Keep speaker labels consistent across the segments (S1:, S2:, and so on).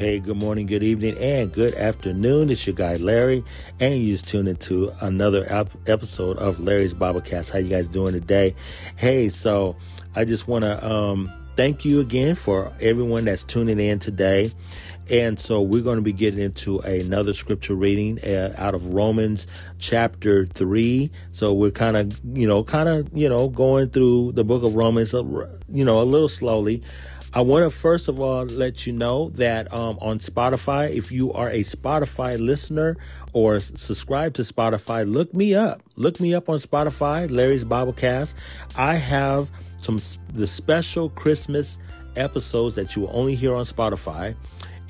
S1: Hey, good morning, good evening, and good afternoon. It's your guy Larry, and you just tuned into another ep- episode of Larry's Biblecast. How you guys doing today? Hey, so I just want to um, thank you again for everyone that's tuning in today. And so we're going to be getting into another scripture reading uh, out of Romans chapter three. So we're kind of, you know, kind of, you know, going through the book of Romans, uh, you know, a little slowly. I want to first of all let you know that um, on Spotify, if you are a Spotify listener or subscribe to Spotify, look me up. Look me up on Spotify, Larry's Biblecast. I have some the special Christmas episodes that you will only hear on Spotify,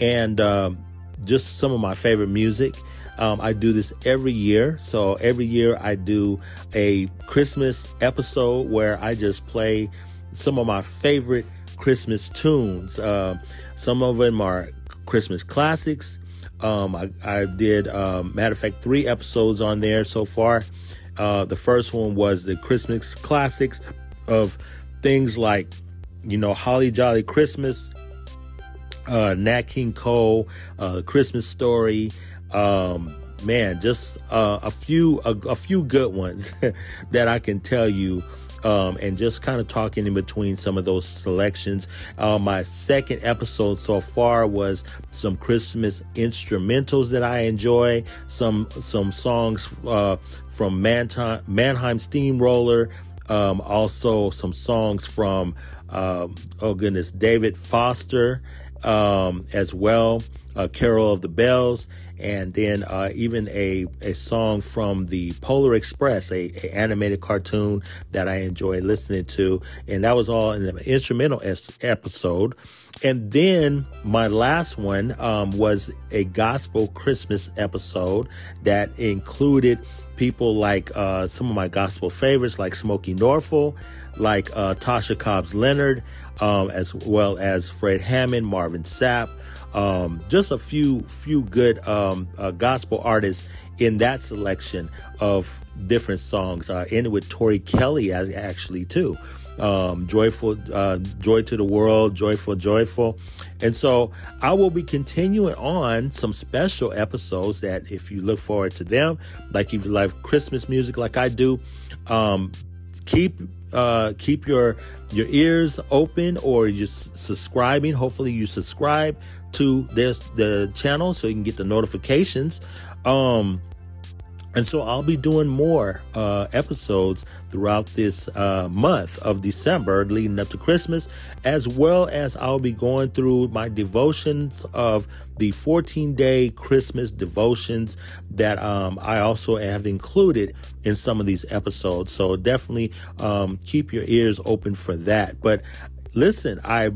S1: and um, just some of my favorite music. Um, I do this every year. So every year I do a Christmas episode where I just play some of my favorite Christmas tunes. Uh, some of them are Christmas classics. Um, I, I, did, um, matter of fact, three episodes on there so far. Uh, the first one was the Christmas classics of things like, you know, Holly Jolly Christmas, uh, Nat King Cole, uh, Christmas Story, um, man, just uh, a few a, a, few good ones that I can tell you um, and just kind of talking in between some of those selections. Uh, my second episode so far was some Christmas instrumentals that I enjoy, some some songs uh, from Mannheim, Mannheim Steamroller. Um, also, some songs from, um, oh goodness, David Foster um, as well, uh, Carol of the Bells, and then uh, even a, a song from the Polar Express, a, a, animated cartoon that I enjoy listening to, and that was all in an instrumental es- episode. And then my last one um, was a gospel Christmas episode that included people like uh, some of my gospel favorites, like Smokey Norful, like uh, Tasha Cobbs Leonard, um, as well as Fred Hammond, Marvin Sapp. Um, just a few few good um, uh, gospel artists in that selection of different songs. Uh, ended with Tori Kelly as actually too. Um, joyful, uh, joy to the world, joyful, joyful. And so I will be continuing on some special episodes that if you look forward to them, like if you like Christmas music like I do, um, keep uh, keep your your ears open or you're subscribing. Hopefully you subscribe to this the channel so you can get the notifications. Um, and so I'll be doing more uh, episodes throughout this uh, month of December leading up to Christmas, as well as I'll be going through my devotions of the 14 day Christmas devotions that um, I also have included in some of these episodes. So definitely um, keep your ears open for that. But listen, I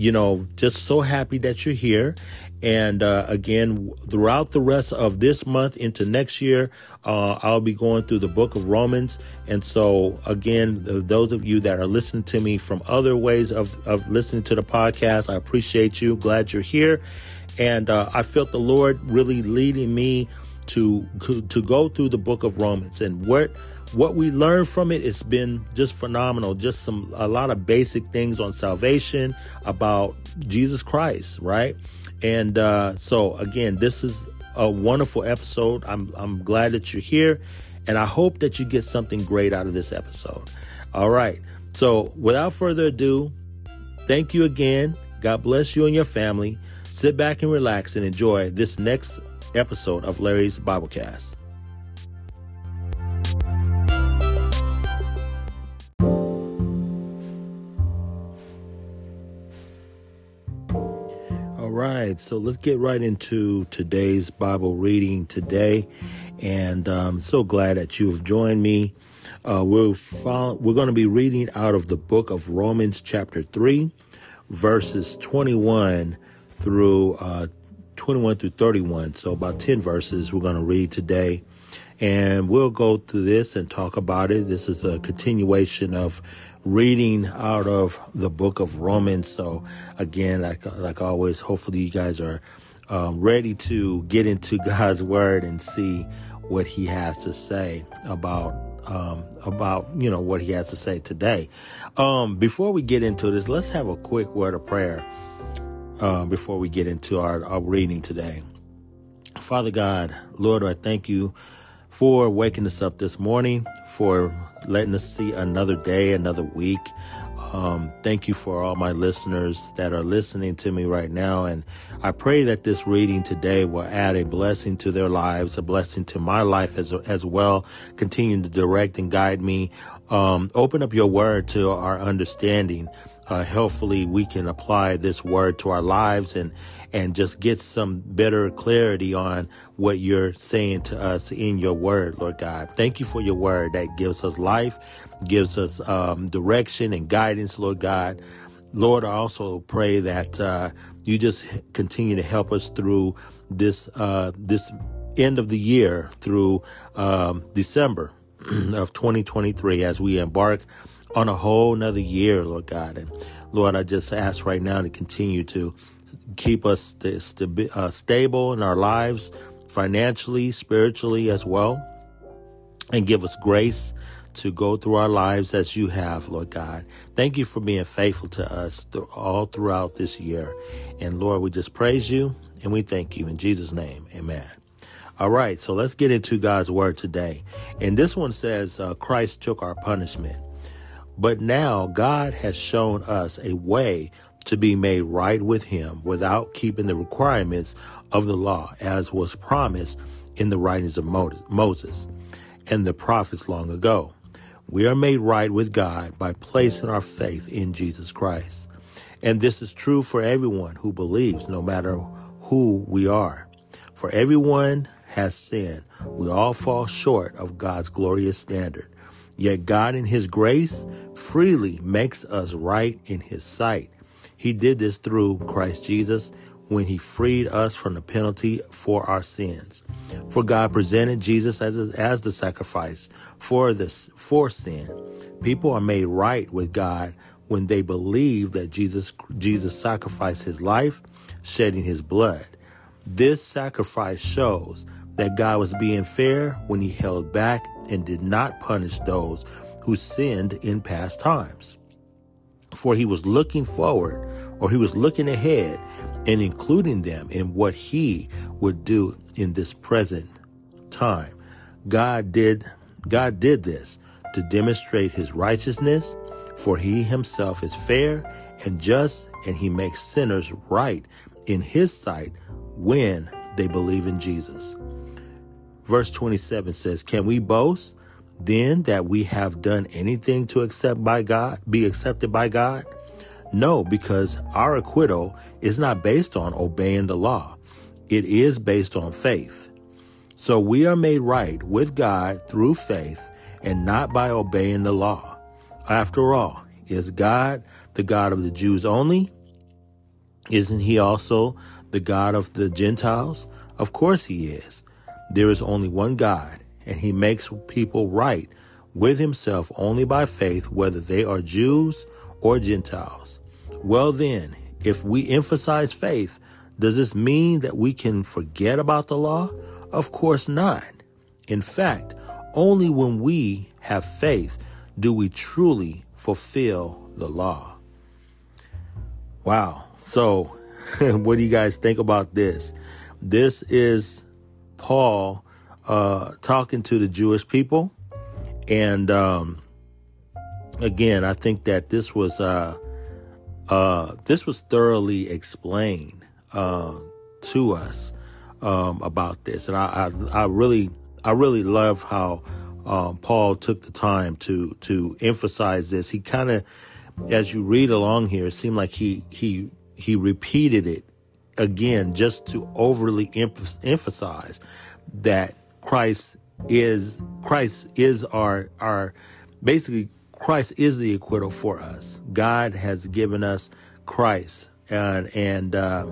S1: you know, just so happy that you're here. And uh, again, throughout the rest of this month into next year, uh, I'll be going through the book of Romans. And so, again, those of you that are listening to me from other ways of, of listening to the podcast, I appreciate you. Glad you're here. And uh, I felt the Lord really leading me to to go through the book of Romans and what what we learned from it it's been just phenomenal just some a lot of basic things on salvation about jesus christ right and uh, so again this is a wonderful episode. I'm i'm glad that you're here and i hope that you get something great out of this episode. All right. So without further ado thank you again. God bless you and your family. Sit back and relax and enjoy this next episode of larry's biblecast right, so let's get right into today's Bible reading today. And I'm um, so glad that you have joined me. Uh, we're, we're going to be reading out of the book of Romans, chapter 3, verses 21 through uh, 21 through 31. So, about 10 verses we're going to read today. And we'll go through this and talk about it. This is a continuation of reading out of the book of Romans. So again, like, like always, hopefully you guys are um, ready to get into God's word and see what he has to say about um, about you know what he has to say today. Um, before we get into this, let's have a quick word of prayer. uh, before we get into our, our reading today. Father God, Lord, I thank you for waking us up this morning, for letting us see another day, another week. Um, thank you for all my listeners that are listening to me right now. And I pray that this reading today will add a blessing to their lives, a blessing to my life as, as well. Continue to direct and guide me. Um, open up your word to our understanding. Uh, helpfully we can apply this word to our lives and and just get some better clarity on what you're saying to us in your word, Lord God. Thank you for your word that gives us life, gives us um, direction and guidance, Lord God. Lord, I also pray that uh, you just continue to help us through this uh, this end of the year, through um, December of 2023, as we embark on a whole another year, Lord God. And Lord, I just ask right now to continue to keep us st- st- uh, stable in our lives, financially, spiritually as well, and give us grace to go through our lives as you have, Lord God. Thank you for being faithful to us th- all throughout this year. And Lord, we just praise you and we thank you in Jesus' name. Amen. All right, so let's get into God's word today. And this one says, uh, Christ took our punishment. But now God has shown us a way to be made right with him without keeping the requirements of the law, as was promised in the writings of Moses and the prophets long ago. We are made right with God by placing our faith in Jesus Christ. And this is true for everyone who believes, no matter who we are. For everyone has sinned. We all fall short of God's glorious standard. Yet God in his grace freely makes us right in his sight. He did this through Christ Jesus when he freed us from the penalty for our sins. For God presented Jesus as, as the sacrifice for this, for sin. People are made right with God when they believe that Jesus, Jesus sacrificed his life, shedding his blood. This sacrifice shows that God was being fair when he held back and did not punish those who sinned in past times. For he was looking forward or he was looking ahead and including them in what he would do in this present time. God did God did this to demonstrate his righteousness, for he himself is fair and just, and he makes sinners right in his sight when they believe in Jesus. Verse 27 says, Can we boast then that we have done anything to accept by God, be accepted by God? No, because our acquittal is not based on obeying the law. It is based on faith. So we are made right with God through faith and not by obeying the law. After all, is God the God of the Jews only? Isn't he also the God of the Gentiles? Of course he is. There is only one God, and he makes people right with himself only by faith, whether they are Jews or Gentiles. Well, then, if we emphasize faith, does this mean that we can forget about the law? Of course not. In fact, only when we have faith do we truly fulfill the law. Wow. So, what do you guys think about this? This is Paul uh, talking to the Jewish people. And um, again, I think that this was. Uh, uh, this was thoroughly explained uh, to us um, about this, and I, I, I, really, I really love how um, Paul took the time to to emphasize this. He kind of, as you read along here, it seemed like he he he repeated it again just to overly emphasize that Christ is Christ is our our basically Christ is the acquittal for us. God has given us Christ, and and uh,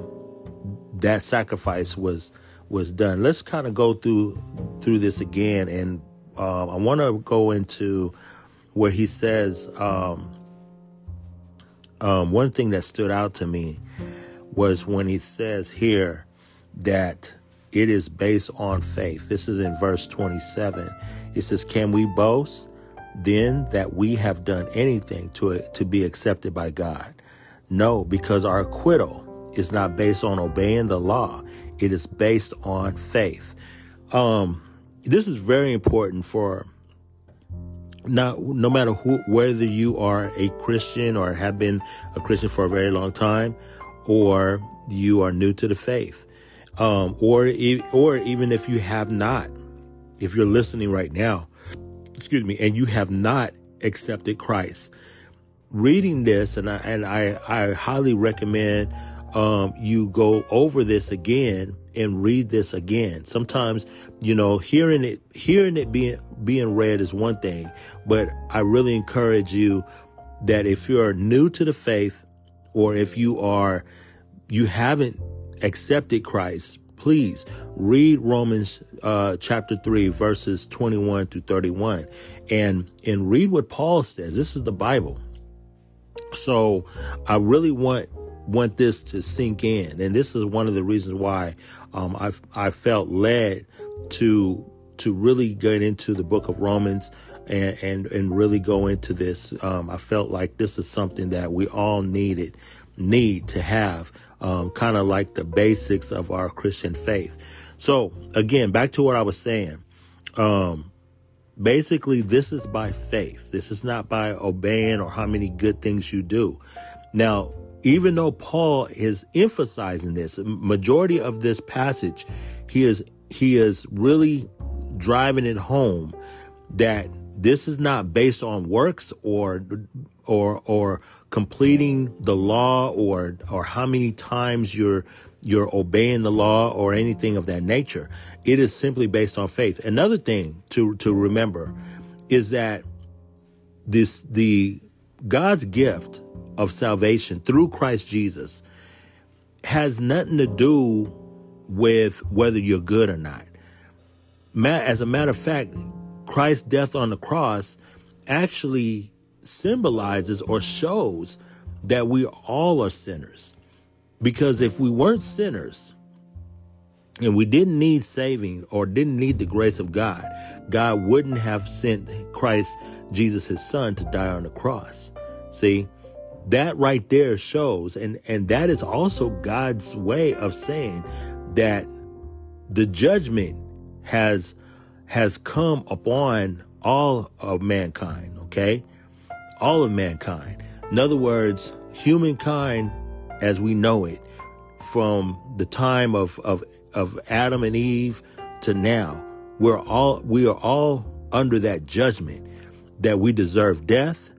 S1: that sacrifice was was done. Let's kind of go through through this again, and uh, I want to go into where he says um, um, one thing that stood out to me was when he says here that it is based on faith. This is in verse 27. It says, Can we boast? then that we have done anything to, to be accepted by God. No, because our acquittal is not based on obeying the law. It is based on faith. Um, this is very important for not no matter who, whether you are a Christian or have been a Christian for a very long time, or you are new to the faith, um, or or even if you have not, if you're listening right now, excuse me, and you have not accepted Christ, reading this, and I and I, I highly recommend um, you go over this again and read this again. Sometimes, you know, hearing it, hearing it being, being read is one thing, but I really encourage you that if you're new to the faith or if you are, you haven't accepted Christ, please read Romans uh, chapter 3 verses 21 to 31 and and read what Paul says. This is the Bible. So I really want want this to sink in. And this is one of the reasons why um, I I felt led to to really get into the book of Romans and and, and really go into this. Um, I felt like this is something that we all needed need to have, um, kind of like the basics of our Christian faith. So again, back to what I was saying. Um, basically, this is by faith. This is not by obeying or how many good things you do. Now, even though Paul is emphasizing this, majority of this passage, he is he is really driving it home that this is not based on works or or or completing the law or or how many times you're you're obeying the law or anything of that nature. It is simply based on faith. Another thing to to remember is that this the God's gift of salvation through Christ Jesus has nothing to do with whether you're good or not. As a matter of fact, Christ's death on the cross actually symbolizes or shows that we all are sinners. Because if we weren't sinners and we didn't need saving or didn't need the grace of God, God wouldn't have sent Christ, Jesus, his son, to die on the cross. See, that right there shows, and, and that is also God's way of saying that the judgment has, has come upon all of mankind. Okay. All of mankind. In other words, humankind as we know it from the time of, of, of Adam and Eve to now, we're all, we are all under that judgment that we deserve death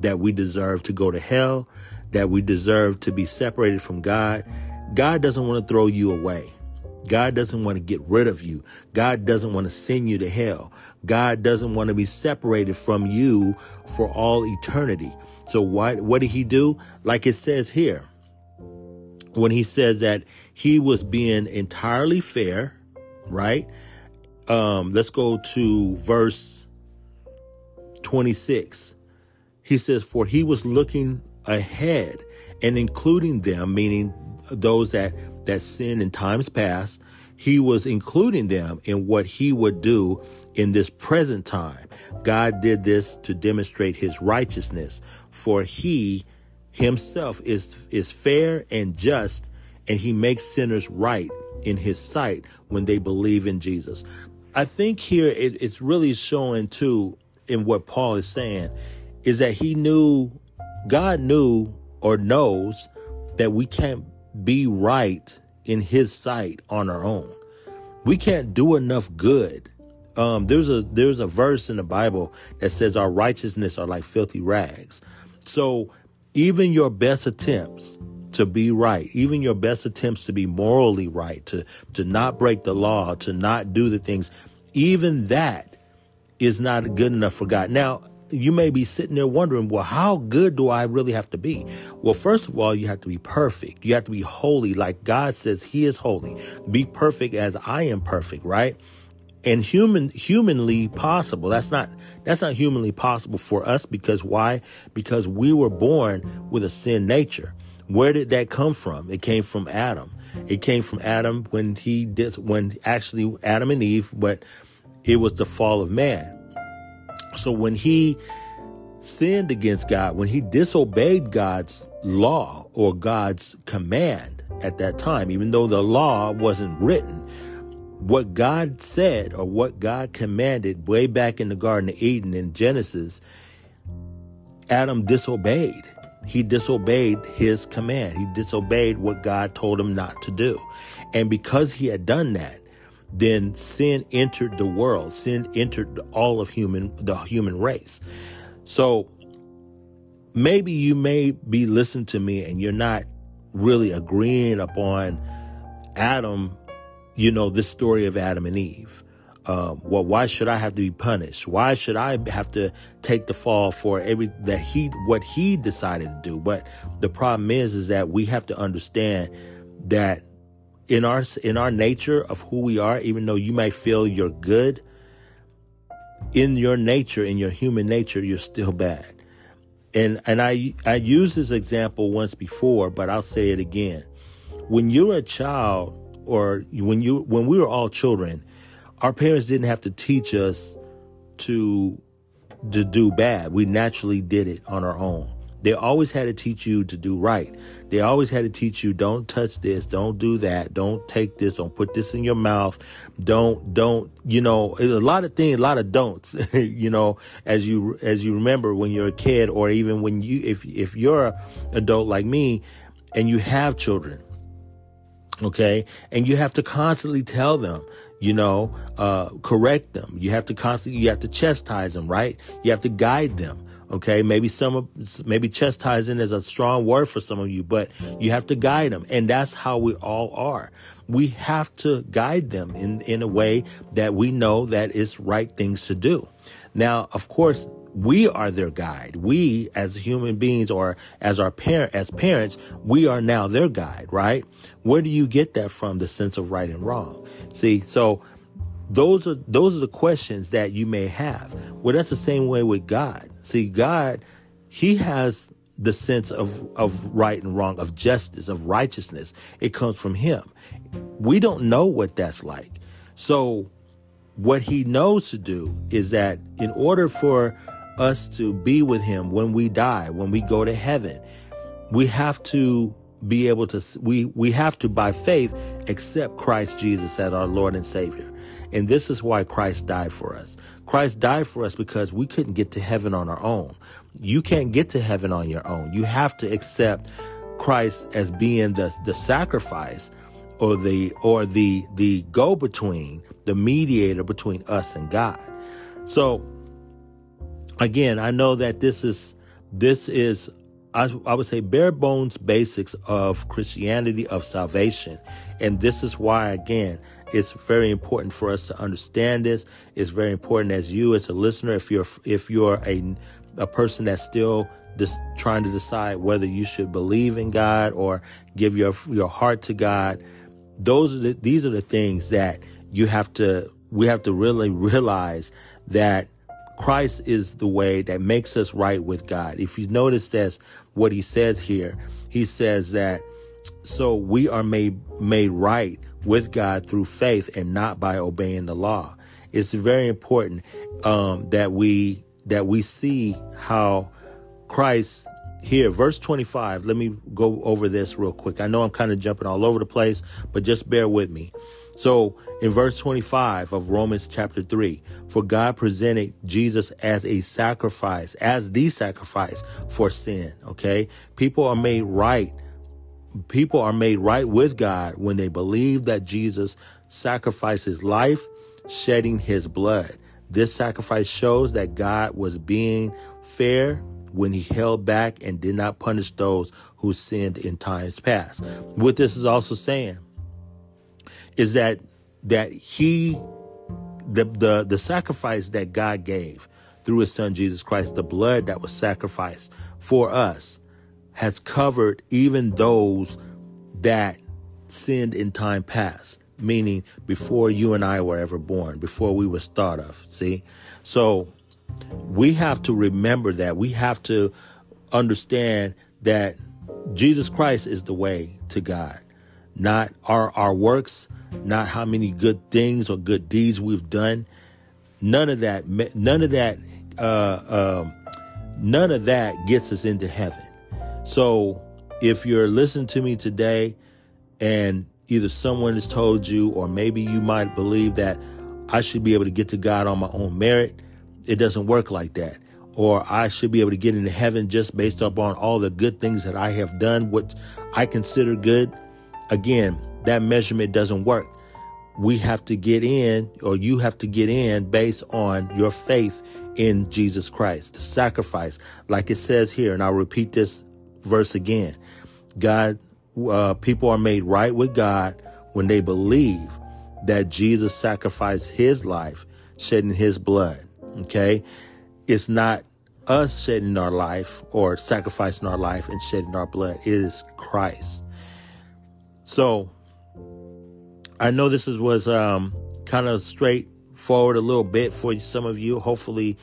S1: that we deserve to go to hell, that we deserve to be separated from God. God doesn't want to throw you away. God doesn't want to get rid of you. God doesn't want to send you to hell. God doesn't want to be separated from you for all eternity. So what, what did he do? Like it says here, when he says that he was being entirely fair, right? Um, let's go to verse 26. He says, For he was looking ahead and including them, meaning those that, that sinned in times past, he was including them in what he would do in this present time. God did this to demonstrate his righteousness, for he himself is, is fair and just, and he makes sinners right in his sight when they believe in Jesus. I think here it, it's really showing too in what Paul is saying is that he knew, God knew or knows that we can't be right in his sight on our own. We can't do enough good. Um, there's a there's a verse in the Bible that says our righteousness are like filthy rags. So even your best attempts to be right, even your best attempts to be morally right, to to not break the law, to not do the things, even that is not good enough for God. Now, you may be sitting there wondering, well, how good do I really have to be? Well, first of all, you have to be perfect. You have to be holy, like God says He is holy. Be perfect as I am perfect, right? And human, humanly possible. That's not, that's not humanly possible for us because why? Because we were born with a sin nature. Where did that come from? It came from Adam. It came from Adam when he did, when actually Adam and Eve, but it was the fall of man. So when he sinned against God, when he disobeyed God's law or God's command, at that time, even though the law wasn't written. What God said or what God commanded way back in the Garden of Eden in Genesis, Adam disobeyed. He disobeyed his command. He disobeyed what God told him not to do. And because he had done that, then sin entered the world. Sin entered all of human, the human race. So maybe you may be listening to me and you're not really agreeing upon Adam, you know, this story of Adam and Eve. Um, well, why should I have to be punished? Why should I have to take the fall for every that he what he decided to do? But the problem is, is that we have to understand that in our in our nature of who we are, even though you may feel you're good, in your nature, in your human nature, you're still bad. And and I I used this example once before, but I'll say it again. When you're a child, or when you when we were all children, our parents didn't have to teach us to to do bad. We naturally did it on our own. They always had to teach you to do right. They always had to teach you don't touch this, don't do that, don't take this, don't put this in your mouth, don't don't you know a lot of things, a lot of don'ts. you know as you as you remember when you're a kid, or even when you if if you're an adult like me, and you have children, okay, and you have to constantly tell them you know, uh, correct them. You have to constantly, you have to chastise them, right? You have to guide them. Okay. Maybe some maybe chastising is a strong word for some of you, but you have to guide them. And that's how we all are. We have to guide them in, in a way that we know that is right things to do. Now, of course, we are their guide. We as human beings or as our parent, as parents, we are now their guide, right? Where do you get that from? The sense of right and wrong. See, so those are those are the questions that you may have. Well, that's the same way with God. See, God, He has the sense of of right and wrong, of justice, of righteousness. It comes from Him. We don't know what that's like. So, what He knows to do is that in order for us to be with Him when we die, when we go to heaven, we have to be able to we we have to by faith accept Christ Jesus as our Lord and Savior. And this is why Christ died for us. Christ died for us because we couldn't get to heaven on our own. You can't get to heaven on your own. You have to accept Christ as being the, the sacrifice or the or the the go between, the mediator between us and God. So again, I know that this is this is I, I would say bare bones basics of Christianity of salvation. And this is why again it's very important for us to understand this. It's very important as you, as a listener, if you're if you're a a person that's still just trying to decide whether you should believe in God or give your your heart to God. Those are the, these are the things that you have to we have to really realize that Christ is the way that makes us right with God. If you notice that's what he says here, he says that so we are made made right with God through faith and not by obeying the law. It's very important um, that we that we see how Christ here, verse 25. Let me go over this real quick. I know I'm kind of jumping all over the place, but just bear with me. So, in verse 25 of Romans chapter 3, for God presented Jesus as a sacrifice, as the sacrifice for sin. Okay. People are made right people are made right with God when they believe that Jesus sacrificed his life, shedding his blood. This sacrifice shows that God was being fair when he held back and did not punish those who sinned in times past. What this is also saying is that that he the the the sacrifice that God gave through his son Jesus Christ, the blood that was sacrificed for us has covered even those that sinned in time past, meaning before you and I were ever born, before we was thought of. See? So we have to remember that. We have to understand that Jesus Christ is the way to God, not our, our works, not how many good things or good deeds we've done. None of that, none of that, uh, um, none of that gets us into heaven. So if you're listening to me today and either someone has told you, or maybe you might believe that I should be able to get to God on my own merit. It doesn't work like that. Or I should be able to get into heaven just based upon all the good things that I have done, what I consider good. Again, that measurement doesn't work. We have to get in, or you have to get in based on your faith in Jesus Christ, the sacrifice, like it says here. And I'll repeat this verse again. God, uh, people are made right with God when they believe that Jesus sacrificed his life, shedding his blood. Okay. It's not us shedding our life or sacrificing our life and shedding our blood. It is Christ. So I know this is, was um, kind of straightforward a little bit for some of you. Hopefully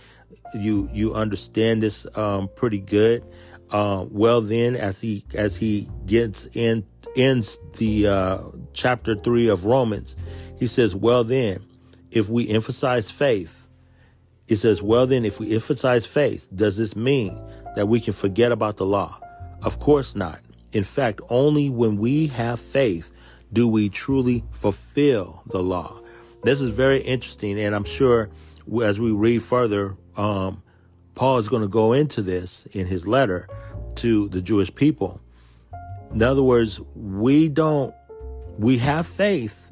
S1: you you understand this um, pretty good. Uh, well, then, as he as he gets in ends the uh, chapter three of Romans, he says, "Well, then, if we emphasize faith, it says, well, then, if we emphasize faith, does this mean that we can forget about the law? Of course not. In fact, only when we have faith do we truly fulfill the law." This is very interesting, and I'm sure as we read further, um, Paul is going to go into this in his letter to the Jewish people. In other words, we don't, we have faith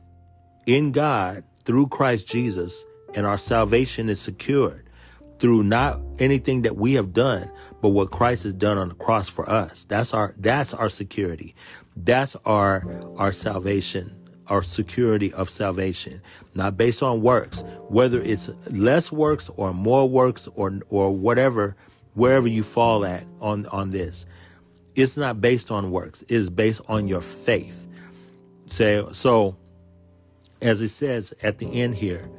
S1: in God through Christ Jesus, and our salvation is secured through not anything that we have done, but what Christ has done on the cross for us. That's our, that's our security. That's our, our salvation our security of salvation, not based on works, whether it's less works or more works or, or whatever, wherever you fall at on, on this. It's not based on works. It is based on your faith. So, so as it says at the end here,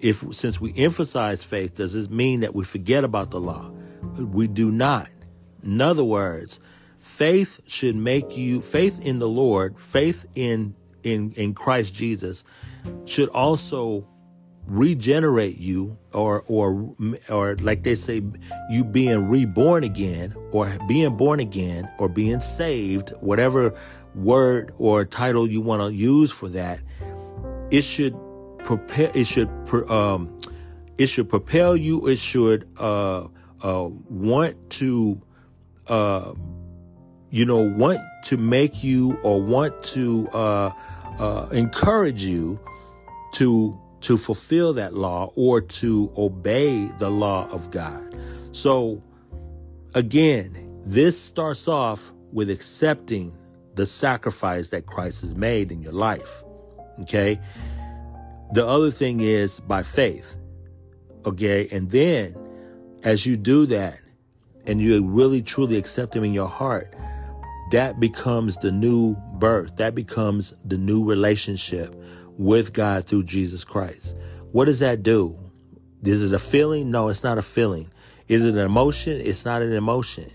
S1: if since we emphasize faith, does this mean that we forget about the law? We do not. In other words, faith should make you faith in the Lord, faith in in, in Christ Jesus should also regenerate you or or or like they say you being reborn again or being born again or being saved whatever word or title you want to use for that it should prepare it should um it should propel you it should uh uh want to uh you know, want to make you or want to uh, uh, encourage you to to fulfill that law or to obey the law of God. So again, this starts off with accepting the sacrifice that Christ has made in your life. Okay. The other thing is by faith. Okay. And then as you do that and you really truly accept him in your heart, that becomes the new birth. That becomes the new relationship with God through Jesus Christ. What does that do? Is it a feeling? No, it's not a feeling. Is it an emotion? It's not an emotion.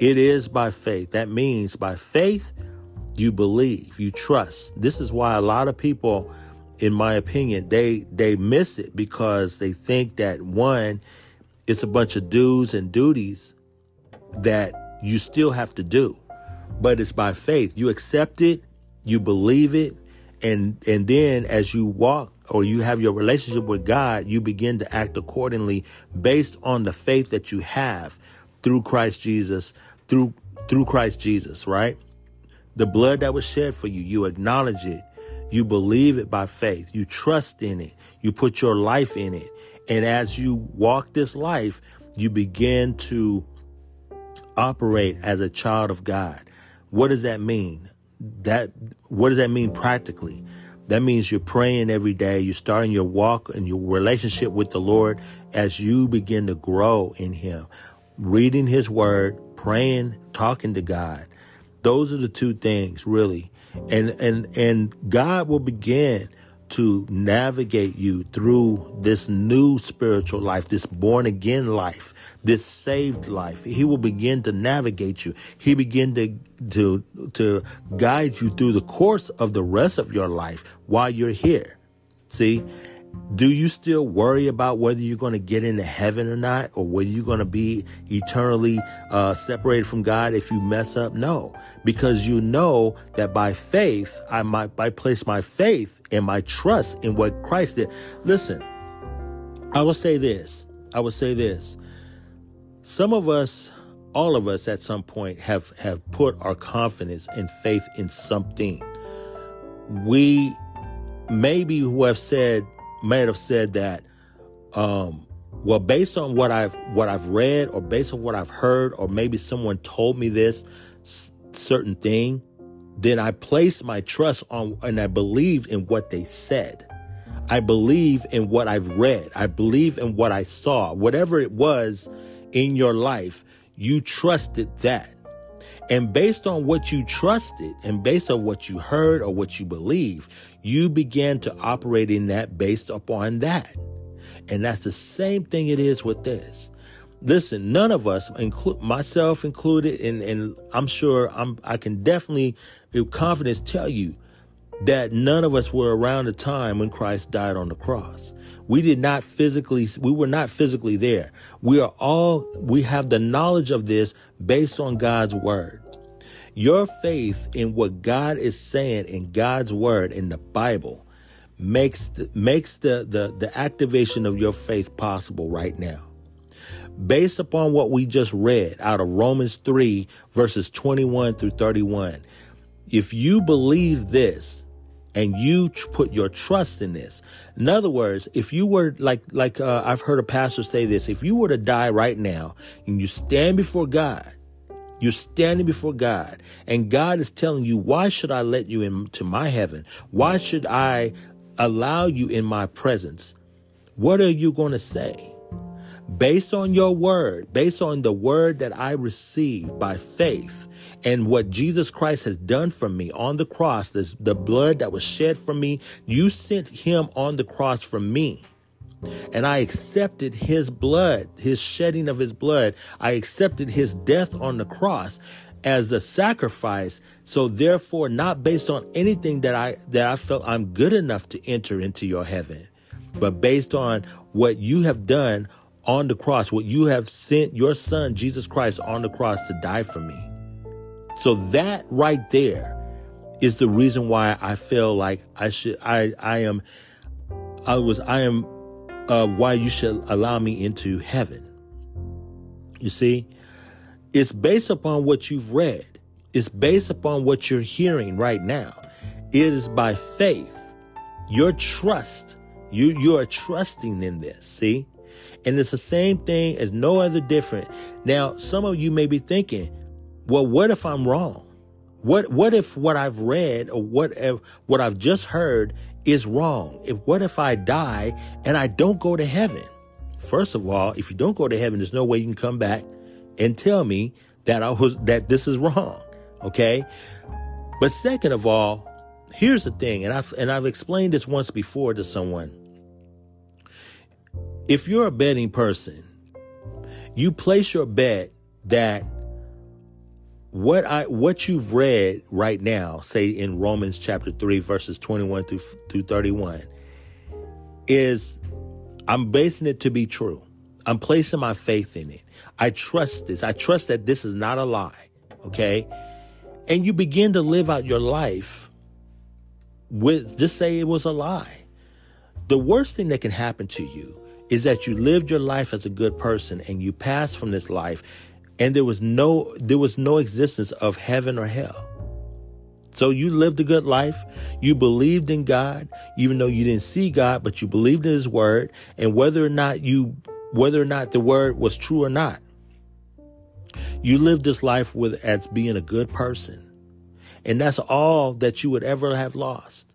S1: It is by faith. That means by faith, you believe, you trust. This is why a lot of people, in my opinion, they, they miss it because they think that one, it's a bunch of do's and duties that you still have to do but it's by faith. You accept it, you believe it, and and then as you walk or you have your relationship with God, you begin to act accordingly based on the faith that you have through Christ Jesus, through through Christ Jesus, right? The blood that was shed for you, you acknowledge it. You believe it by faith. You trust in it. You put your life in it. And as you walk this life, you begin to operate as a child of God. What does that mean? That what does that mean practically? That means you're praying every day. You're starting your walk and your relationship with the Lord as you begin to grow in Him, reading His Word, praying, talking to God. Those are the two things really. And, and, and God will begin to navigate you through this new spiritual life, this born again life, this saved life. He will begin to navigate you. He begin to, to, to guide you through the course of the rest of your life while you're here. See? Do you still worry about whether you're going to get into heaven or not, or whether you're going to be eternally uh, separated from God if you mess up? No, because you know that by faith, I might I place my faith and my trust in what Christ did. Listen, I will say this. I will say this. Some of us, all of us, at some point have have put our confidence and faith in something. We maybe who have said might have said that, um, well, based on what I've what I've read, or based on what I've heard, or maybe someone told me this certain thing, then I placed my trust on and I believed in what they said. I believe in what I've read. I believe in what I saw. Whatever it was in your life, you trusted that. And based on what you trusted and based on what you heard or what you believe, you began to operate in that based upon that. And that's the same thing it is with this. Listen, none of us, include myself included, and, and I'm sure I'm, I can definitely with confidence tell you that none of us were around the time when Christ died on the cross. We did not physically, we were not physically there. We are all, we have the knowledge of this based on God's word. Your faith in what God is saying in God's word in the Bible makes the, makes the, the, the activation of your faith possible right now. Based upon what we just read out of Romans 3 verses 21 through 31. If you believe this, and you put your trust in this. In other words, if you were like, like, uh, I've heard a pastor say this, if you were to die right now and you stand before God you're standing before God and God is telling you, why should I let you into my heaven? Why should I allow you in my presence? What are you going to say? Based on your word, based on the word that I received by faith and what Jesus Christ has done for me on the cross, this, the blood that was shed for me, you sent him on the cross for me and I accepted his blood, his shedding of his blood. I accepted his death on the cross as a sacrifice. So therefore, not based on anything that I, that I felt I'm good enough to enter into your heaven, but based on what you have done on the cross, what you have sent your son, Jesus Christ, on the cross to die for me. So that right there is the reason why I feel like I should, I, I am, I was, I am uh, why you should allow me into heaven. You see, it's based upon what you've read. It's based upon what you're hearing right now. It is by faith, your trust. You you are trusting in this. See, and it's the same thing as no other different. Now, some of you may be thinking, well, what if I'm wrong? What what if what I've read or what if what I've just heard is wrong. If what if I die and I don't go to heaven? First of all, if you don't go to heaven, there's no way you can come back and tell me that I was that this is wrong. Okay? But second of all, here's the thing, and I've and I've explained this once before to someone. If you're a betting person, you place your bet that what I what you've read right now, say in Romans chapter 3 verses 21 through, through 31 is I'm basing it to be true. I'm placing my faith in it. I trust this. I trust that this is not a lie. Okay? And you begin to live out your life with just say it was a lie. The worst thing that can happen to you is that you lived your life as a good person and you passed from this life and there was no there was no existence of heaven or hell. So you lived a good life. You believed in God, even though you didn't see God, but you believed in his word. And whether or not you, whether or not the word was true or not, you lived this life with as being a good person. And that's all that you would ever have lost.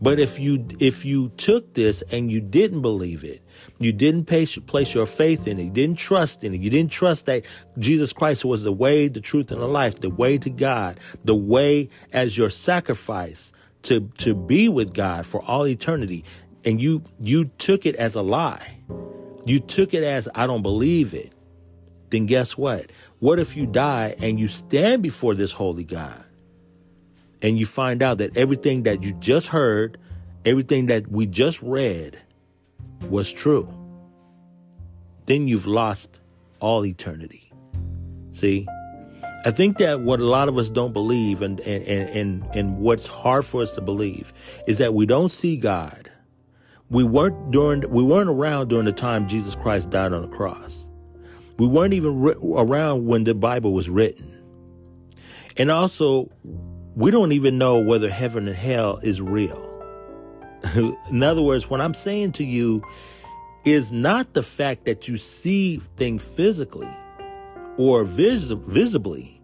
S1: But if you if you took this and you didn't believe it, you didn't place, your faith in it, you didn't trust in it, you didn't trust that Jesus Christ was the way, the truth, and the life, the way to God, the way as your sacrifice to to be with God for all eternity, and you you took it as a lie, you took it as I don't believe it. Then guess what? What if you die and you stand before this holy God? And you find out that everything that you just heard, everything that we just read was true, then you've lost all eternity. See? I think that what a lot of us don't believe and, and, and, and, what's hard for us to believe is that we don't see God. We weren't during, we weren't around during the time Jesus Christ died on the cross. We weren't even around when the Bible was written. And also, we don't even know whether heaven and hell is real. In other words, what I'm saying to you is not the fact that you see things physically or vis- visibly,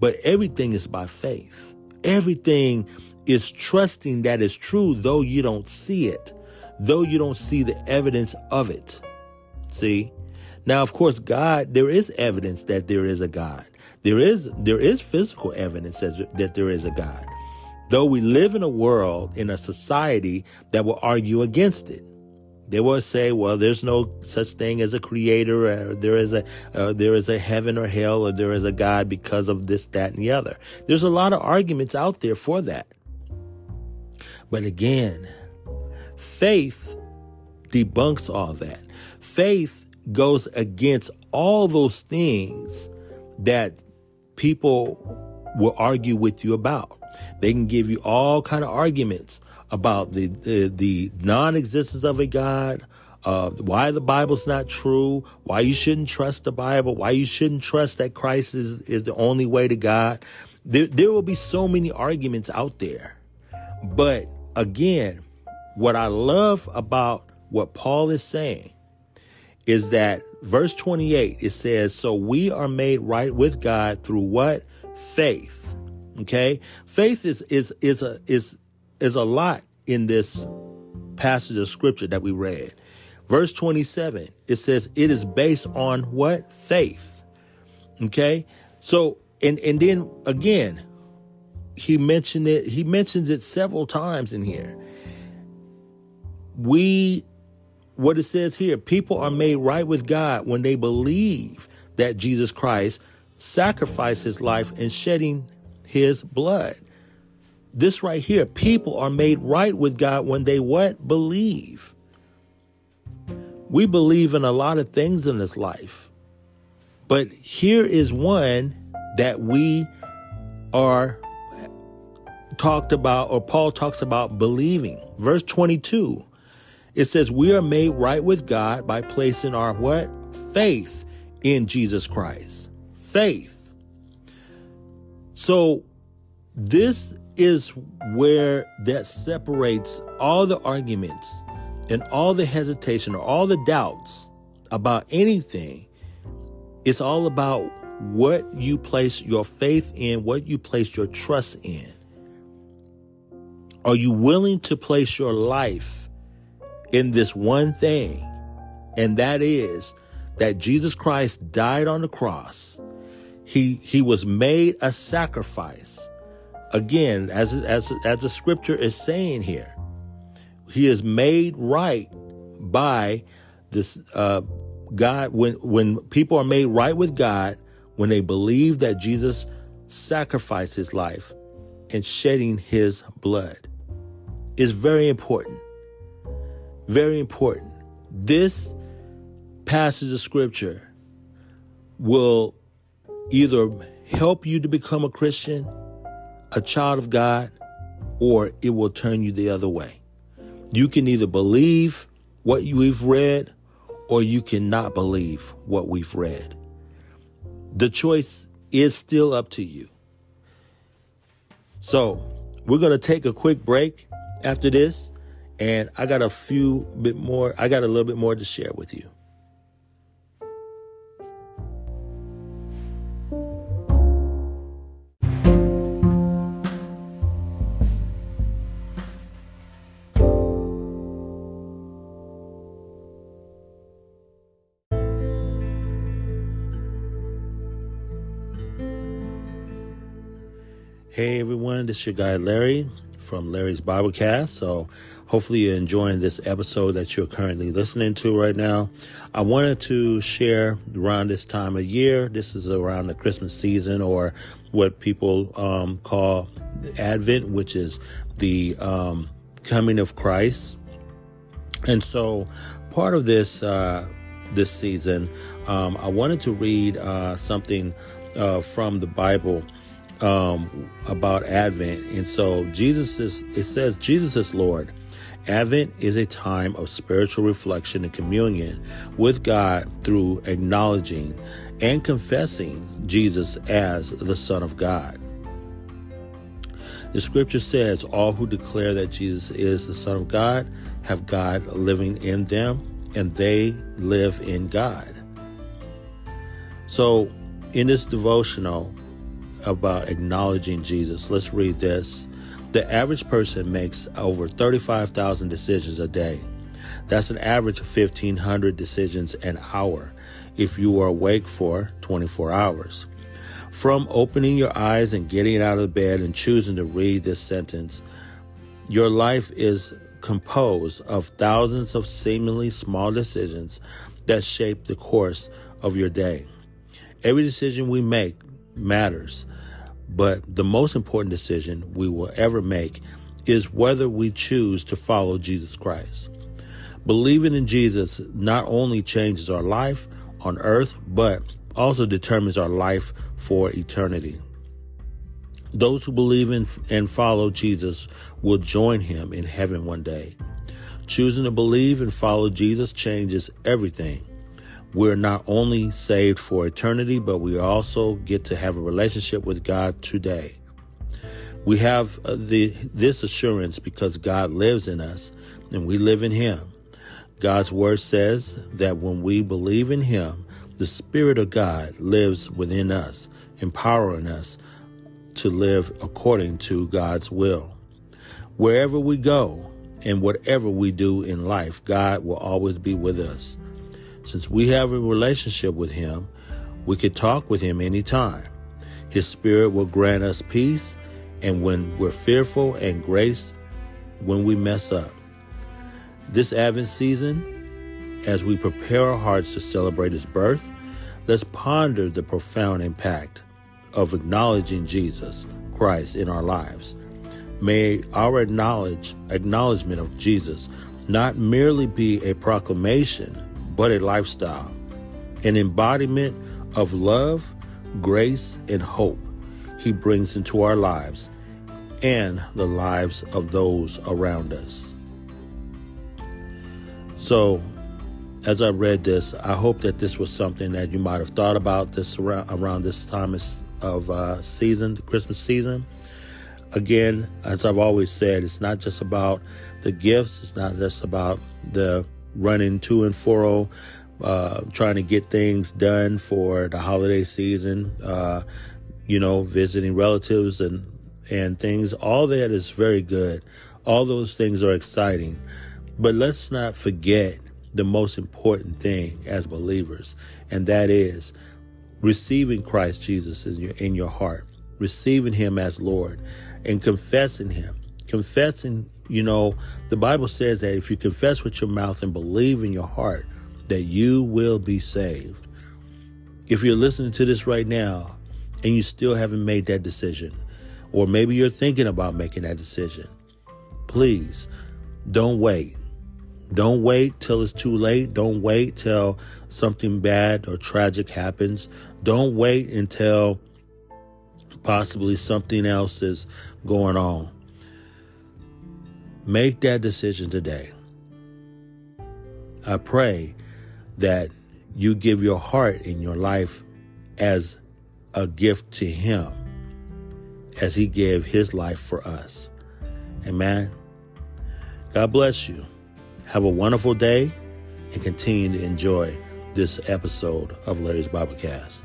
S1: but everything is by faith. Everything is trusting that is true, though you don't see it, though you don't see the evidence of it. See? Now, of course, God, there is evidence that there is a God. There is, there is physical evidence that there is a God. Though we live in a world, in a society that will argue against it. They will say, well, there's no such thing as a creator, or there is a, uh, there is a heaven or hell, or there is a God because of this, that, and the other. There's a lot of arguments out there for that. But again, faith debunks all that. Faith goes against all those things that people will argue with you about. They can give you all kind of arguments about the, the, the non-existence of a God, uh, why the Bible's not true, why you shouldn't trust the Bible, why you shouldn't trust that Christ is, is the only way to God. There, there will be so many arguments out there. But again, what I love about what Paul is saying is that verse 28, it says, So we are made right with God through what? Faith. Okay? Faith is is is a is is a lot in this passage of scripture that we read. Verse 27, it says it is based on what? Faith. Okay? So and and then again, he mentioned it, he mentions it several times in here. We what it says here, people are made right with God when they believe that Jesus Christ sacrificed his life and shedding his blood. This right here, people are made right with God when they what? Believe. We believe in a lot of things in this life. But here is one that we are talked about, or Paul talks about believing. Verse 22, it says, We are made right with God by placing our what? Faith in Jesus Christ. Faith. So this is where that separates all the arguments and all the hesitation or all the doubts about anything. It's all about what you place your faith in, what you place your trust in. Are you willing to place your life in this one thing? And that is that Jesus Christ died on the cross. He, he was made a sacrifice again, as, as, as the scripture is saying here, he is made right by this, uh, God, when, when people are made right with God, when they believe that Jesus sacrificed his life and shedding his blood is very important. Very important. This passage of scripture will either help you to become a Christian a child of God or it will turn you the other way. You can either believe what we've read or you cannot believe what we've read. The choice is still up to you. So, we're going to take a quick break after this, and I got a few bit more, I got a little bit more to share with you. Hey everyone, this is your guy Larry from Larry's Biblecast. So hopefully you're enjoying this episode that you're currently listening to right now. I wanted to share around this time of year. This is around the Christmas season or what people um, call Advent, which is the um, coming of Christ. And so, part of this uh, this season, um, I wanted to read uh, something uh, from the Bible um, about Advent. And so, Jesus is. It says Jesus is Lord. Advent is a time of spiritual reflection and communion with God through acknowledging and confessing Jesus as the Son of God. The scripture says, All who declare that Jesus is the Son of God have God living in them, and they live in God. So, in this devotional about acknowledging Jesus, let's read this. The average person makes over 35,000 decisions a day. That's an average of 1,500 decisions an hour if you are awake for 24 hours. From opening your eyes and getting out of bed and choosing to read this sentence, your life is composed of thousands of seemingly small decisions that shape the course of your day. Every decision we make matters, but the most important decision we will ever make is whether we choose to follow Jesus Christ. Believing in Jesus not only changes our life on earth, but also determines our life for eternity. Those who believe in and follow Jesus will join him in heaven one day. Choosing to believe and follow Jesus changes everything. We're not only saved for eternity, but we also get to have a relationship with God today. We have uh, the, this assurance because God lives in us and we live in him. God's word says that when we believe in him, the Spirit of God lives within us, empowering us to live according to God's will. Wherever we go and whatever we do in life, God will always be with us. Since we have a relationship with Him, we can talk with Him anytime. His Spirit will grant us peace, and when we're fearful, and grace when we mess up. This Advent season, as we prepare our hearts to celebrate his birth, let's ponder the profound impact of acknowledging Jesus Christ in our lives. May our acknowledge, acknowledgement of Jesus not merely be a proclamation, but a lifestyle, an embodiment of love, grace, and hope he brings into our lives and the lives of those around us. So, as I read this, I hope that this was something that you might have thought about this around, around this time of uh, season, the Christmas season. Again, as I've always said, it's not just about the gifts. It's not just about the running to and fro, uh, trying to get things done for the holiday season. Uh, you know, visiting relatives and and things. All that is very good. All those things are exciting, but let's not forget the most important thing as believers, and that is receiving Christ Jesus in your, in your heart, receiving Him as Lord, and confessing Him. Confessing, you know, the Bible says that if you confess with your mouth and believe in your heart, that you will be saved. If you're listening to this right now and you still haven't made that decision, or maybe you're thinking about making that decision, please don't wait. Don't wait till it's too late. Don't wait till something bad or tragic happens. Don't wait until possibly something else is going on. Make that decision today. I pray that you give your heart and your life as a gift to Him as He gave His life for us. Amen. God bless you. Have a wonderful day and continue to enjoy this episode of Larry's Biblecast.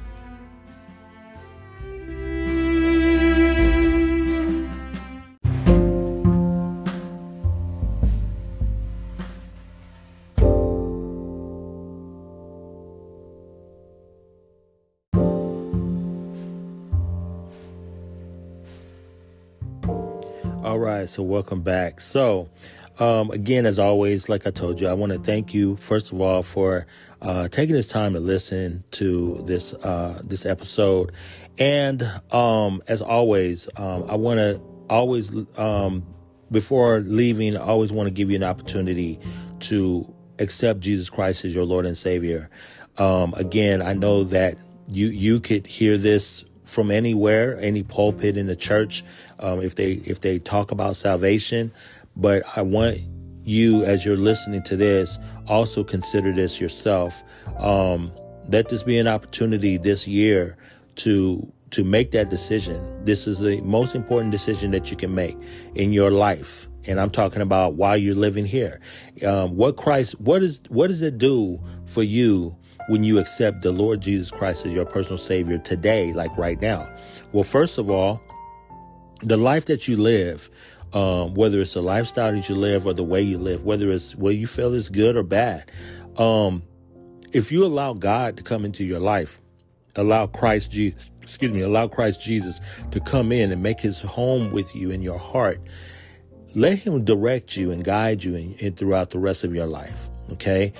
S1: Right, so welcome back. So, um, again, as always, like I told you, I want to thank you first of all for uh, taking this time to listen to this uh, this episode, and um, as always, um, I want to always um, before leaving, I always want to give you an opportunity to accept Jesus Christ as your Lord and Savior. Um, again, I know that you you could hear this from anywhere, any pulpit in the church, um, if they if they talk about salvation. But I want you, as you're listening to this, also consider this yourself. Um, let this be an opportunity this year to to make that decision. This is the most important decision that you can make in your life. And I'm talking about while you're living here. Um, what Christ, what is, what does it do for you when you accept the Lord Jesus Christ as your personal savior today, like right now? Well, first of all, the life that you live, um, whether it's the lifestyle that you live or the way you live, whether it's what you feel is good or bad, um, if you allow God to come into your life, allow Christ Jesus, excuse me, allow Christ Jesus to come in and make his home with you in your heart, let him direct you and guide you in, in throughout the rest of your life. Okay.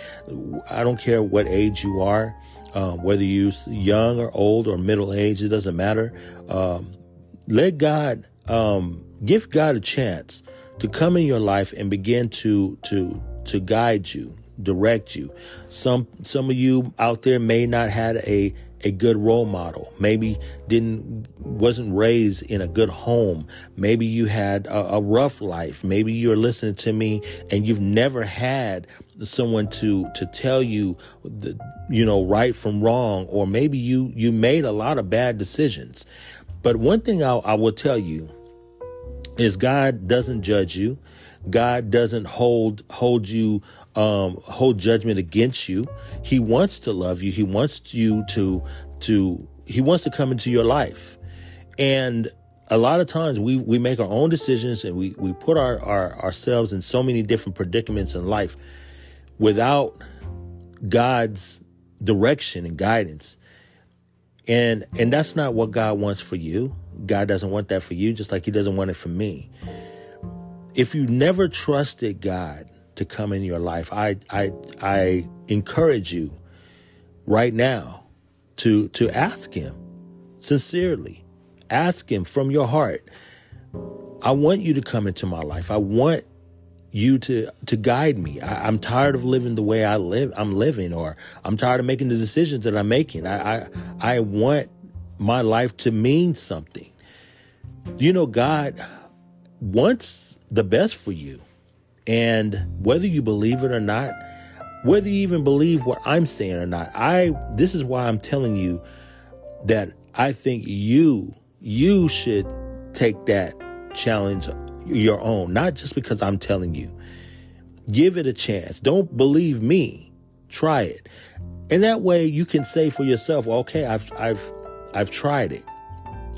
S1: I don't care what age you are, um, whether you're young or old or middle age, it doesn't matter. Um, let God, um, give God a chance to come in your life and begin to, to, to guide you, direct you. Some, some of you out there may not had a, a good role model. Maybe didn't wasn't raised in a good home. Maybe you had a, a, rough life. Maybe you're listening to me and you've never had someone to to tell you the, you know right from wrong or maybe you you made a lot of bad decisions. But one thing I, I will tell you is God doesn't judge you. God doesn't hold hold you um, hold judgment against you. He wants to love you. He wants you to to he wants to come into your life. And a lot of times we we make our own decisions and we we put our, our ourselves in so many different predicaments in life without God's direction and guidance. And and that's not what God wants for you. God doesn't want that for you just like he doesn't want it for me if you never trusted God to come in your life, I I I encourage you right now to to ask him sincerely. Ask him from your heart. I want you to come into my life. I want you to to guide me. I, am tired of living the way I live. I'm living, or I'm tired of making the decisions that I'm making. I I, I want my life to mean something. You know, God wants the best for you. And whether you believe it or not, whether you even believe what I'm saying or not, I this is why I'm telling you that I think you you should take that challenge your own, not just because I'm telling you. Give it a chance. Don't believe me. Try it. And that way you can say for yourself, okay, I've I've I've tried it.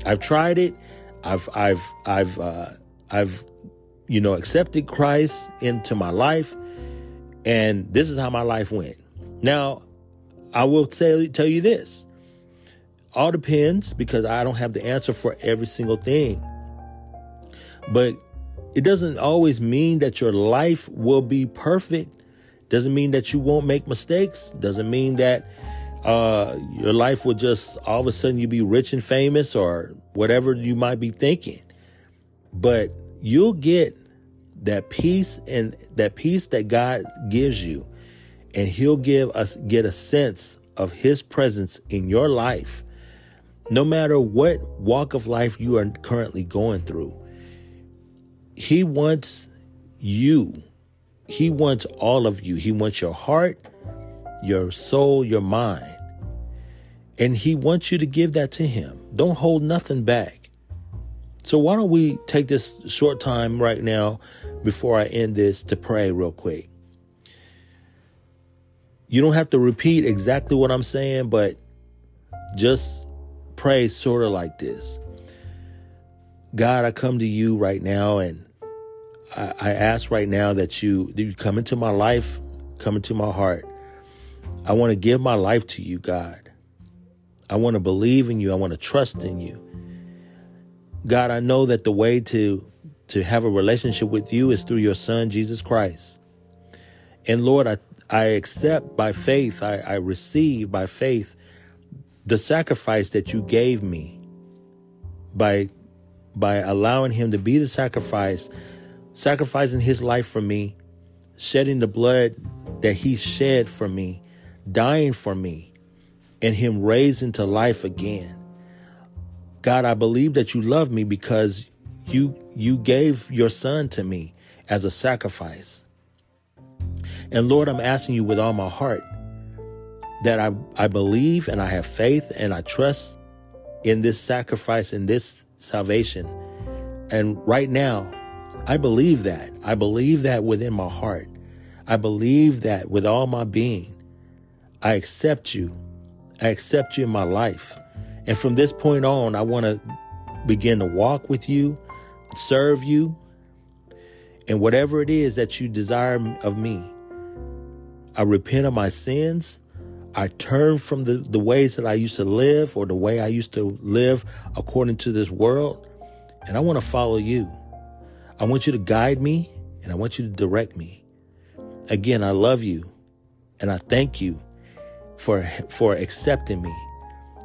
S1: I've tried it. I've I've I've uh, I've you know, accepted Christ into my life. And this is how my life went. Now, I will tell, tell you this. All depends because I don't have the answer for every single thing. But it doesn't always mean that your life will be perfect. Doesn't mean that you won't make mistakes. Doesn't mean that uh, your life will just all of a sudden you be rich and famous or whatever you might be thinking. But you'll get that peace and that peace that God gives you, and He'll give us get a sense of His presence in your life, no matter what walk of life you are currently going through. He wants you. He wants all of you. He wants your heart, your soul, your mind. And he wants you to give that to him. Don't hold nothing back. So why don't we take this short time right now before I end this to pray real quick? You don't have to repeat exactly what I'm saying, but just pray sort of like this. God, I come to you right now and I, I ask right now that you, that you come into my life, come into my heart. I want to give my life to you, God. I want to believe in you. I want to trust in you. God, I know that the way to to have a relationship with you is through your son Jesus Christ. And Lord, I I accept by faith, I, I receive by faith the sacrifice that you gave me by by allowing him to be the sacrifice, sacrificing his life for me, shedding the blood that he shed for me, dying for me, and him raising to life again. God, I believe that you love me because you you gave your son to me as a sacrifice. And Lord, I'm asking you with all my heart that I, I believe and I have faith and I trust in this sacrifice, in this salvation. And right now, I believe that. I believe that within my heart. I believe that with all my being. I accept you. I accept you in my life. And from this point on, I want to begin to walk with you, serve you, and whatever it is that you desire of me. I repent of my sins. I turn from the, the ways that I used to live or the way I used to live according to this world. And I want to follow you. I want you to guide me and I want you to direct me. Again, I love you and I thank you for, for accepting me,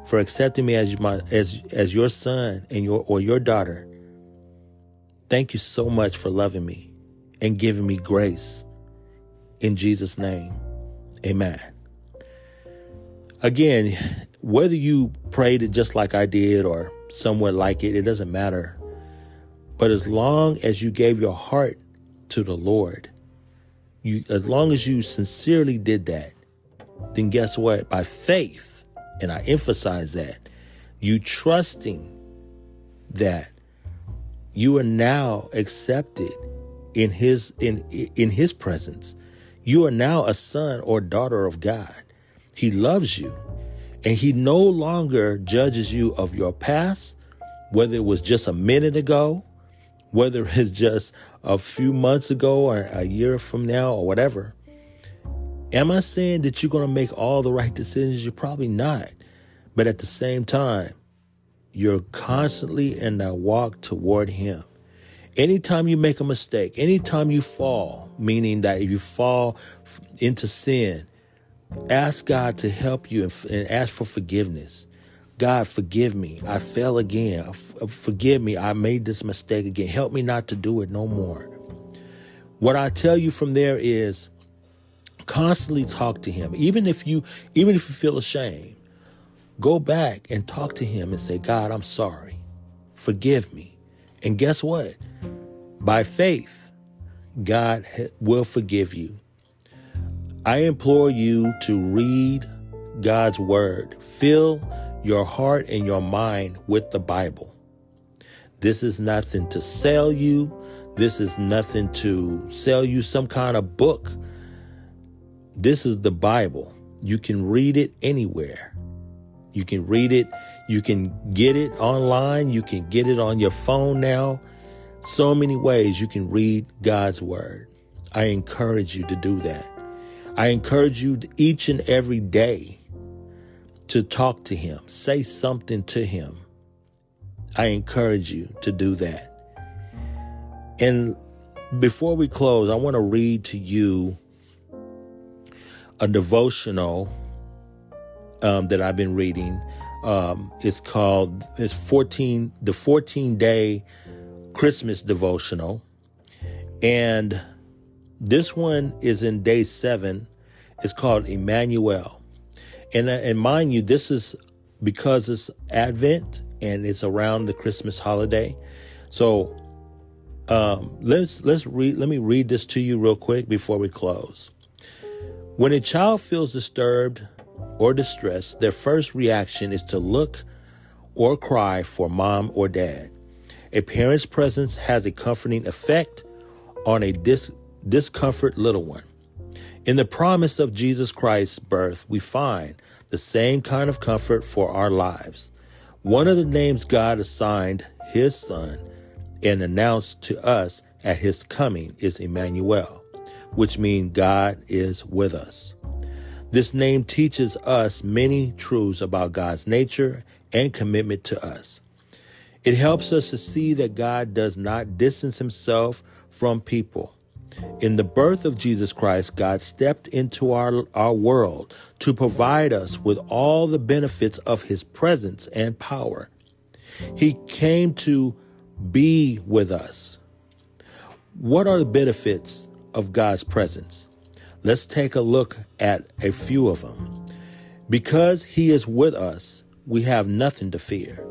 S1: for accepting me as my, as, as your son and your, or your daughter. Thank you so much for loving me and giving me grace. In Jesus' name, amen. Again, whether you prayed it just like I did or somewhat like it, it doesn't matter. But as long as you gave your heart to the Lord, you as long as you sincerely did that, then guess what? By faith, and I emphasize that, you trusting that you are now accepted in his in in his presence. You are now a son or daughter of God. He loves you. And he no longer judges you of your past, whether it was just a minute ago, whether it's just a few months ago or a year from now or whatever. Am I saying that you're going to make all the right decisions? You're probably not. But at the same time, you're constantly in that walk toward Him. Anytime you make a mistake, anytime you fall, meaning that if you fall into sin, Ask God to help you and, ask for forgiveness. God, forgive me. I fell again. Uh, forgive me. I made this mistake again. Help me not to do it no more. What I tell you from there is constantly talk to him. Even if you even if you feel ashamed, go back and talk to him and say, "God, I'm sorry. Forgive me." And guess what? By faith, God will forgive you. I implore you to read God's word. Fill your heart and your mind with the Bible. This is nothing to sell you. This is nothing to sell you some kind of book. This is the Bible. You can read it anywhere. You can read it. You can get it online. You can get it on your phone now. So many ways you can read God's word. I encourage you to do that. I encourage you each and every day to talk to him, say something to him. I encourage you to do that. And before we close, I want to read to you a devotional um, that I've been reading. Um, it's called it's 14 the 14 day Christmas devotional. And this one is in day seven. It's called Emmanuel. And, uh, and mind you, this is because it's Advent and it's around the Christmas holiday. So um, let's let's read. Let me read this to you real quick before we close. When a child feels disturbed or distressed, their first reaction is to look or cry for mom or dad. A parent's presence has a comforting effect on a dis- discomfort little one. In the promise of Jesus Christ's birth, we find the same kind of comfort for our lives. One of the names God assigned his son and announced to us at his coming is Emmanuel, which means God is with us. This name teaches us many truths about God's nature and commitment to us. It helps us to see that God does not distance himself from people. In the birth of Jesus Christ, God stepped into our, our world to provide us with all the benefits of his presence and power. He came to be with us. What are the benefits of God's presence. Let's take a look at a few of them. Because He is with us, we have nothing to fear.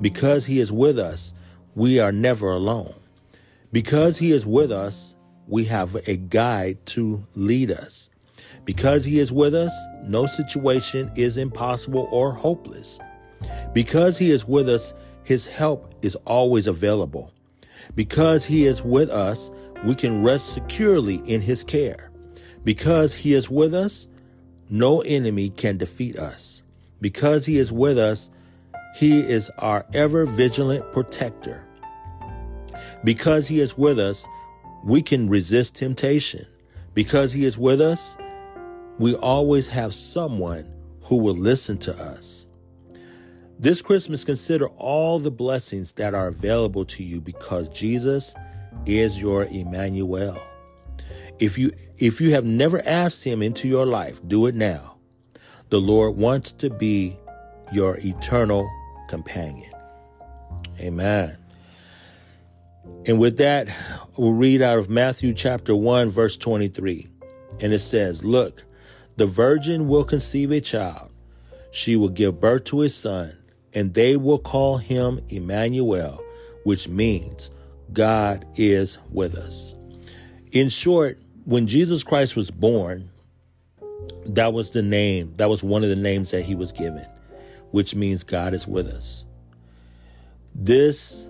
S1: Because He is with us, we are never alone. Because He is with us, we have a guide to lead us. Because He is with us, no situation is impossible or hopeless. Because He is with us, His help is always available. Because He is with us, we can rest securely in His care. Because He is with us, no enemy can defeat us. Because He is with us, He is our ever vigilant protector. Because He is with us, we can resist temptation. Because He is with us, we always have someone who will listen to us. This Christmas, consider all the blessings that are available to you because Jesus is your Emmanuel. If you if you have never asked him into your life, do it now. The Lord wants to be your eternal companion. Amen. And with that, we'll read out of Matthew chapter 1 verse 23. And it says, "Look, the virgin will conceive a child. She will give birth to a son, and they will call him Emmanuel, which means God is with us. In short, when Jesus Christ was born, that was the name, that was one of the names that he was given, which means God is with us. This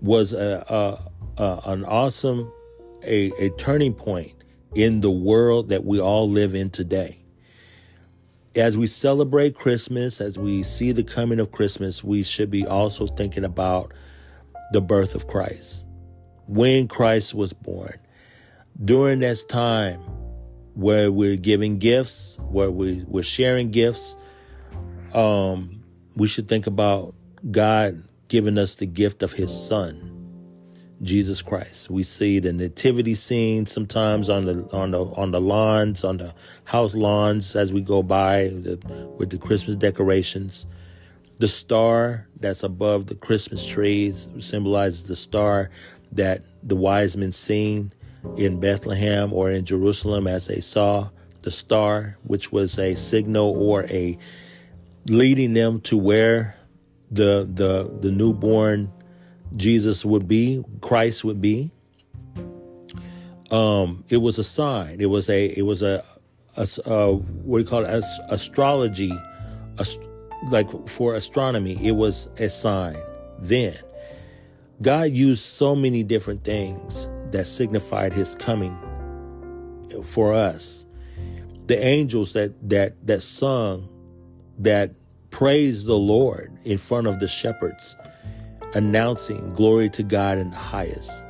S1: was a, a, a an awesome, a, a turning point in the world that we all live in today. As we celebrate Christmas, as we see the coming of Christmas, we should be also thinking about the birth of Christ, when Christ was born. During this time where we're giving gifts, where we, we're sharing gifts, um, we should think about God giving us the gift of his son Jesus Christ. We see the nativity scene sometimes on the on the on the lawns, on the house lawns as we go by the, with the Christmas decorations. The star that's above the Christmas trees symbolizes the star that the wise men seen in Bethlehem or in Jerusalem as they saw the star, which was a signal or a leading them to where the the the newborn Jesus would be, Christ would be. Um, it was a sign. It was a, it was a, a, a what do you call it? As, astrology, ast- like for astronomy, it was a sign then. God used so many different things that signified his coming for us. The angels that, that, that sung, that praised the Lord in front of the shepherds announcing glory to God in the highest,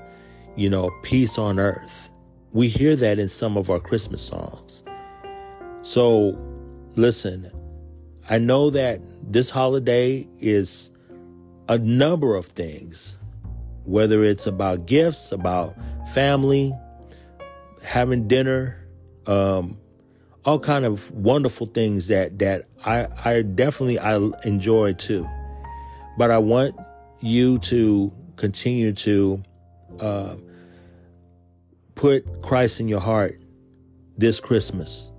S1: you know, peace on earth. We hear that in some of our Christmas songs. So listen, I know that this holiday is a number of things, whether it's about gifts, about family, having dinner, um, all kind of wonderful things that that I I definitely I enjoy too. But I want you to continue to uh, put Christ in your heart this Christmas.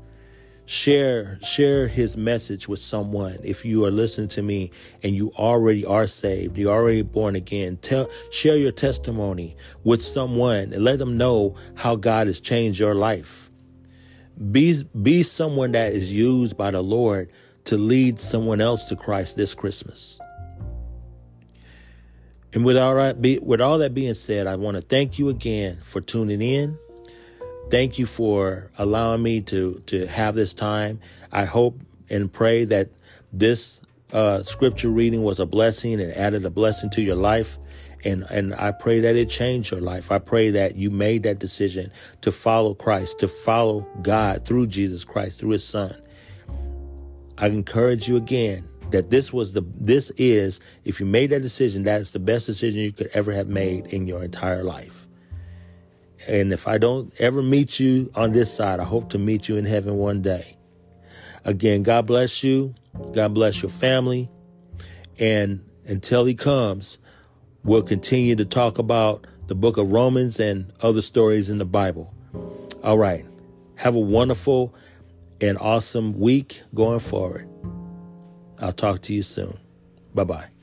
S1: Share share his message with someone. If you are listening to me and you already are saved, you're already born again, tell share your testimony with someone and let them know how God has changed your life. Be be someone that is used by the Lord to lead someone else to Christ this Christmas. And with all that, be, with all that being said, I want to thank you again for tuning in. Thank you for allowing me to to have this time. I hope and pray that this uh, scripture reading was a blessing and added a blessing to your life. And, and I pray that it changed your life. I pray that you made that decision to follow Christ, to follow God through Jesus Christ, through his son. I encourage you again that this was the this is if you made that decision that is the best decision you could ever have made in your entire life and if i don't ever meet you on this side i hope to meet you in heaven one day again god bless you god bless your family and until he comes we'll continue to talk about the book of romans and other stories in the bible All right. Have a wonderful and awesome week going forward. I'll talk to you soon. Bye bye.